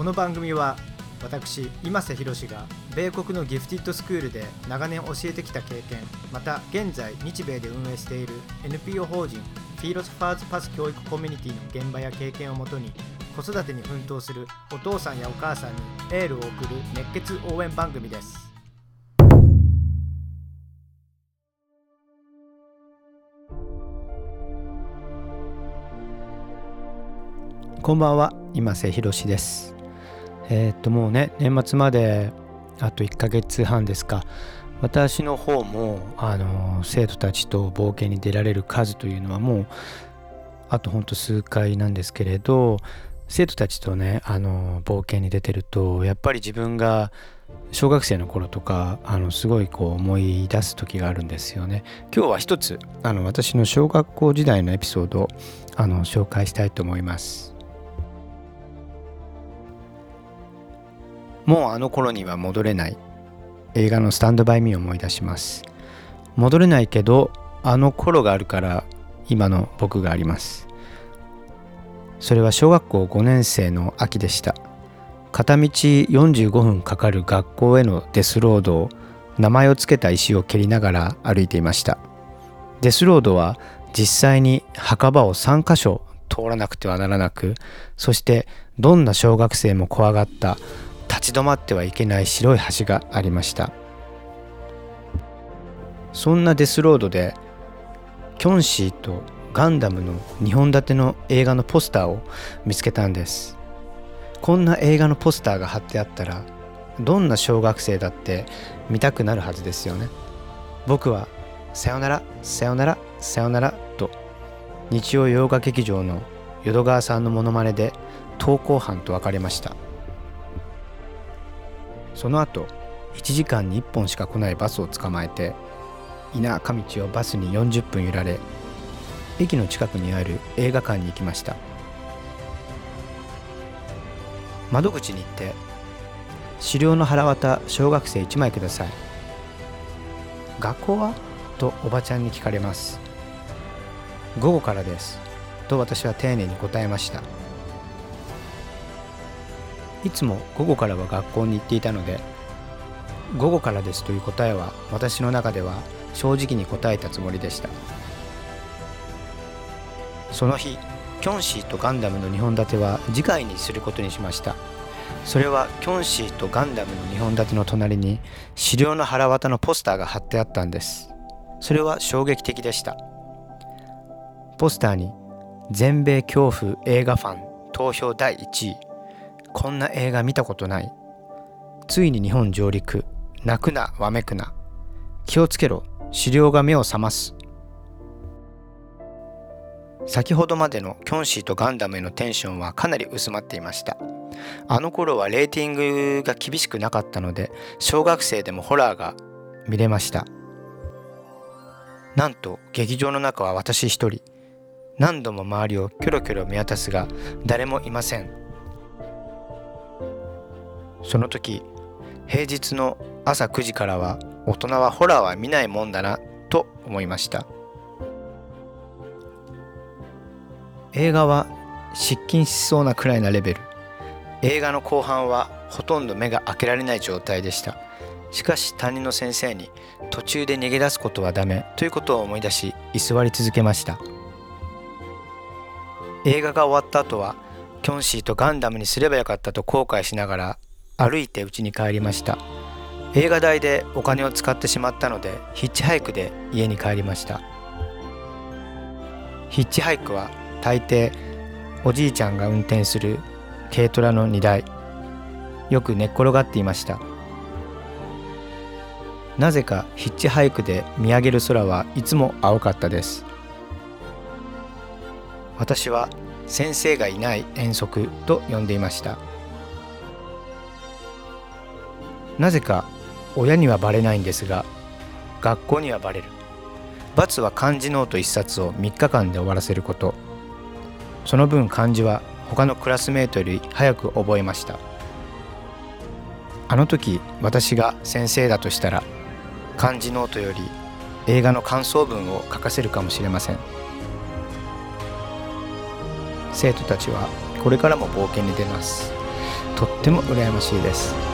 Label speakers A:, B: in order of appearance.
A: この番組は私今瀬宏が米国のギフティッドスクールで長年教えてきた経験また現在日米で運営している NPO 法人フィーロスファーズパス教育コミュニティの現場や経験をもとに子育てに奮闘するお父さんやお母さんにエールを送る熱血応援番組です。こんばんは今瀬宏です。えー、っともうね年末まであと1ヶ月半ですか私の方もあの生徒たちと冒険に出られる数というのはもうあとほんと数回なんですけれど生徒たちとねあの冒険に出てるとやっぱり自分が小学生の頃とかあのすごいこう思い出す時があるんですよね。今日は一つあの私の小学校時代のエピソードあの紹介したいと思います。もうあの頃には戻れない。映画の「スタンドバイミー」を思い出します。戻れないけどあの頃があるから今の僕があります。それは小学校5年生の秋でした。片道45分かかる学校へのデスロードを名前を付けた石を蹴りながら歩いていました。デスロードは実際に墓場を3カ所通らなくてはならなくそしてどんな小学生も怖がった立ち止まってはいけない白い橋がありました。そんなデスロードでキョンシーとガンダムの2本立ての映画のポスターを見つけたんです。こんな映画のポスターが貼ってあったらどんな小学生だって見たくなるはずですよね。僕はさよならさよならさよならと日曜洋画劇場の淀川さんのモノマネで登校班と別れました。その後1時間に1本しか来ないバスを捕まえて田舎道をバスに40分揺られ駅の近くにある映画館に行きました。窓口に行って「資料の腹渡小学生1枚ください」「学校は?」とおばちゃんに聞かれます「午後からです」と私は丁寧に答えました。いつも午後からは学校に行っていたので午後からですという答えは私の中では正直に答えたつもりでした。その日キョンシーとガンダムの2本立ては次回にすることにしました。それはキョンシーとガンダムの2本立ての隣に資料の腹渡のポスターが貼ってあったんです。それは衝撃的でした。ポスターに全米恐怖映画ファン投票第1位。こんな映画見たことない。ついに日本上陸。泣くなわめくな。気をつけろ。資料が目を覚ます。先ほどまでのキョンシーとガンダムへのテンションはかなり薄まっていました。あの頃はレーティングが厳しくなかったので小学生でもホラーが見れました。なんと劇場の中は私一人。何度も周りをキョロキョロ見渡すが誰もいません。その時平日の朝9時からは大人はホラーは見ないもんだなと思いました。映画は失禁しそうなくらいなレベル。映画の後半はほとんど目が開けられない状態でした。しかし担任の先生に途中で逃げ出すことはダメということを思い出し居座り続けました。映画が終わった後はキョンシーとガンダムにすればよかったと後悔しながら歩いて家に帰りました。映画代でお金を使ってしまったのでヒッチハイクで家に帰りました。ヒッチハイクは大抵おじいちゃんが運転する軽トラの荷台よく寝っ転がっていました。なぜかヒッチハイクで見上げる空はいつも青かったです。私は先生がいない遠足と呼んでいました。なぜか親にはバレないんですが学校にはバレる。罰は漢字ノート1冊を3日間で終わらせること。その分漢字は他のクラスメートより早く覚えました。あの時私が先生だとしたら漢字ノートより映画の感想文を書かせるかもしれません。生徒たちはこれからも冒険に出ます。とっても羨ましいです。